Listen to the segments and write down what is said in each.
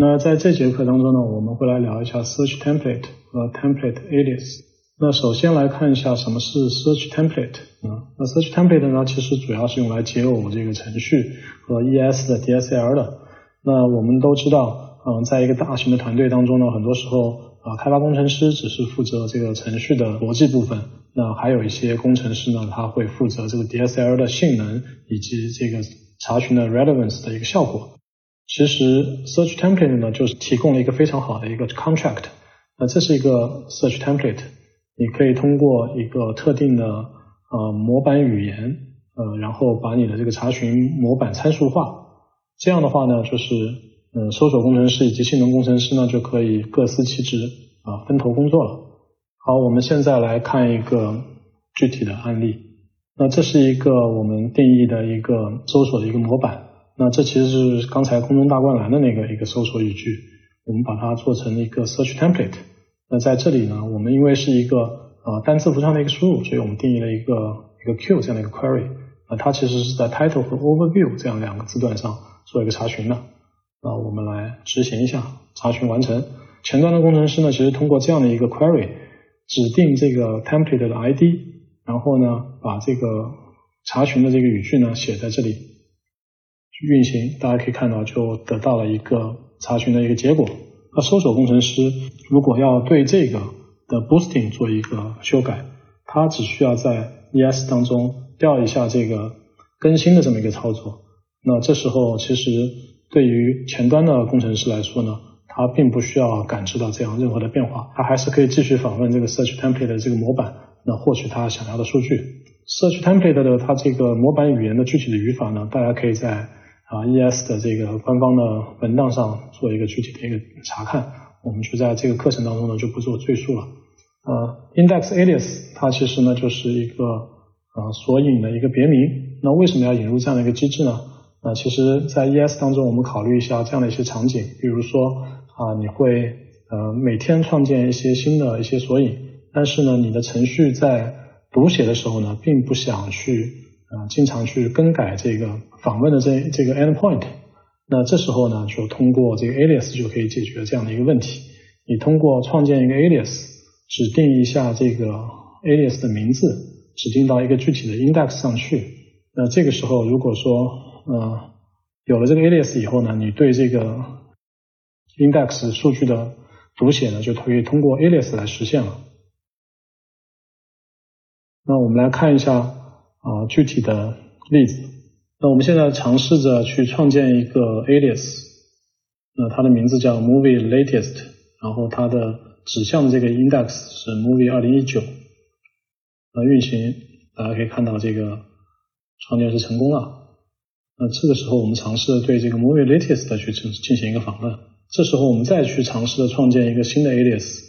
那在这节课当中呢，我们会来聊一下 search template 和 template alias。那首先来看一下什么是 search template 啊？那 search template 呢，其实主要是用来解耦这个程序和 ES 的 DSL 的。那我们都知道，嗯，在一个大型的团队当中呢，很多时候啊，开发工程师只是负责这个程序的逻辑部分，那还有一些工程师呢，他会负责这个 DSL 的性能以及这个查询的 relevance 的一个效果。其实 search template 呢，就是提供了一个非常好的一个 contract。那这是一个 search template，你可以通过一个特定的呃模板语言，呃，然后把你的这个查询模板参数化。这样的话呢，就是嗯，搜索工程师以及性能工程师呢，就可以各司其职啊，分头工作了。好，我们现在来看一个具体的案例。那这是一个我们定义的一个搜索的一个模板。那这其实是刚才空中大灌篮的那个一个搜索语句，我们把它做成一个 search template。那在这里呢，我们因为是一个呃单字符串的一个输入，所以我们定义了一个一个 q 这样的一个 query。啊，它其实是在 title 和 overview 这样两个字段上做一个查询的。那我们来执行一下，查询完成。前端的工程师呢，其实通过这样的一个 query 指定这个 template 的 ID，然后呢，把这个查询的这个语句呢写在这里。运行，大家可以看到就得到了一个查询的一个结果。那搜索工程师如果要对这个的 boosting 做一个修改，他只需要在 ES 当中调一下这个更新的这么一个操作。那这时候其实对于前端的工程师来说呢，他并不需要感知到这样任何的变化，他还是可以继续访问这个 search template 的这个模板，那获取他想要的数据。search template 的它这个模板语言的具体的语法呢，大家可以在啊，ES 的这个官方的文档上做一个具体的一个查看，我们就在这个课程当中呢就不做赘述了。呃，index alias 它其实呢就是一个呃索引的一个别名。那为什么要引入这样的一个机制呢？啊，其实在 ES 当中我们考虑一下这样的一些场景，比如说啊你会呃每天创建一些新的一些索引，但是呢你的程序在读写的时候呢并不想去。啊，经常去更改这个访问的这这个 endpoint，那这时候呢，就通过这个 alias 就可以解决这样的一个问题。你通过创建一个 alias，指定一下这个 alias 的名字，指定到一个具体的 index 上去。那这个时候，如果说呃有了这个 alias 以后呢，你对这个 index 数据的读写呢，就可以通过 alias 来实现了。那我们来看一下。啊，具体的例子。那我们现在尝试着去创建一个 alias，那它的名字叫 movie latest，然后它的指向的这个 index 是 movie 二零一九。那运行，大家可以看到这个创建是成功了。那这个时候我们尝试对这个 movie latest 去进进行一个访问。这时候我们再去尝试的创建一个新的 alias，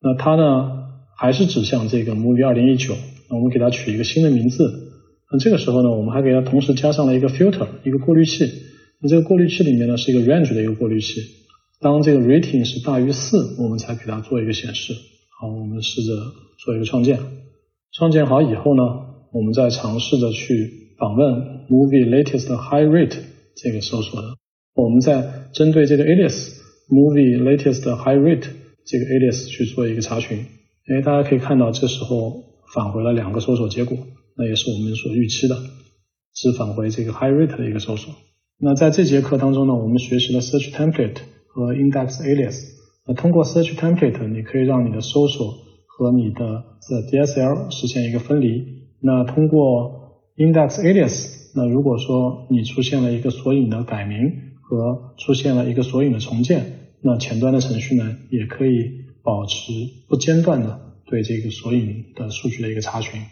那它呢还是指向这个 movie 二零一九。那我们给它取一个新的名字，那这个时候呢，我们还给它同时加上了一个 filter，一个过滤器。那这个过滤器里面呢是一个 range 的一个过滤器，当这个 rating 是大于四，我们才给它做一个显示。好，我们试着做一个创建。创建好以后呢，我们再尝试着去访问 movie latest high rate 这个搜索的。我们再针对这个 alias movie latest high rate 这个 alias 去做一个查询。哎，大家可以看到这时候。返回了两个搜索结果，那也是我们所预期的，是返回这个 high rate 的一个搜索。那在这节课当中呢，我们学习了 search template 和 index alias。那通过 search template，你可以让你的搜索和你的这 DSL 实现一个分离。那通过 index alias，那如果说你出现了一个索引的改名和出现了一个索引的重建，那前端的程序呢也可以保持不间断的。对这个索引的数据的一个查询。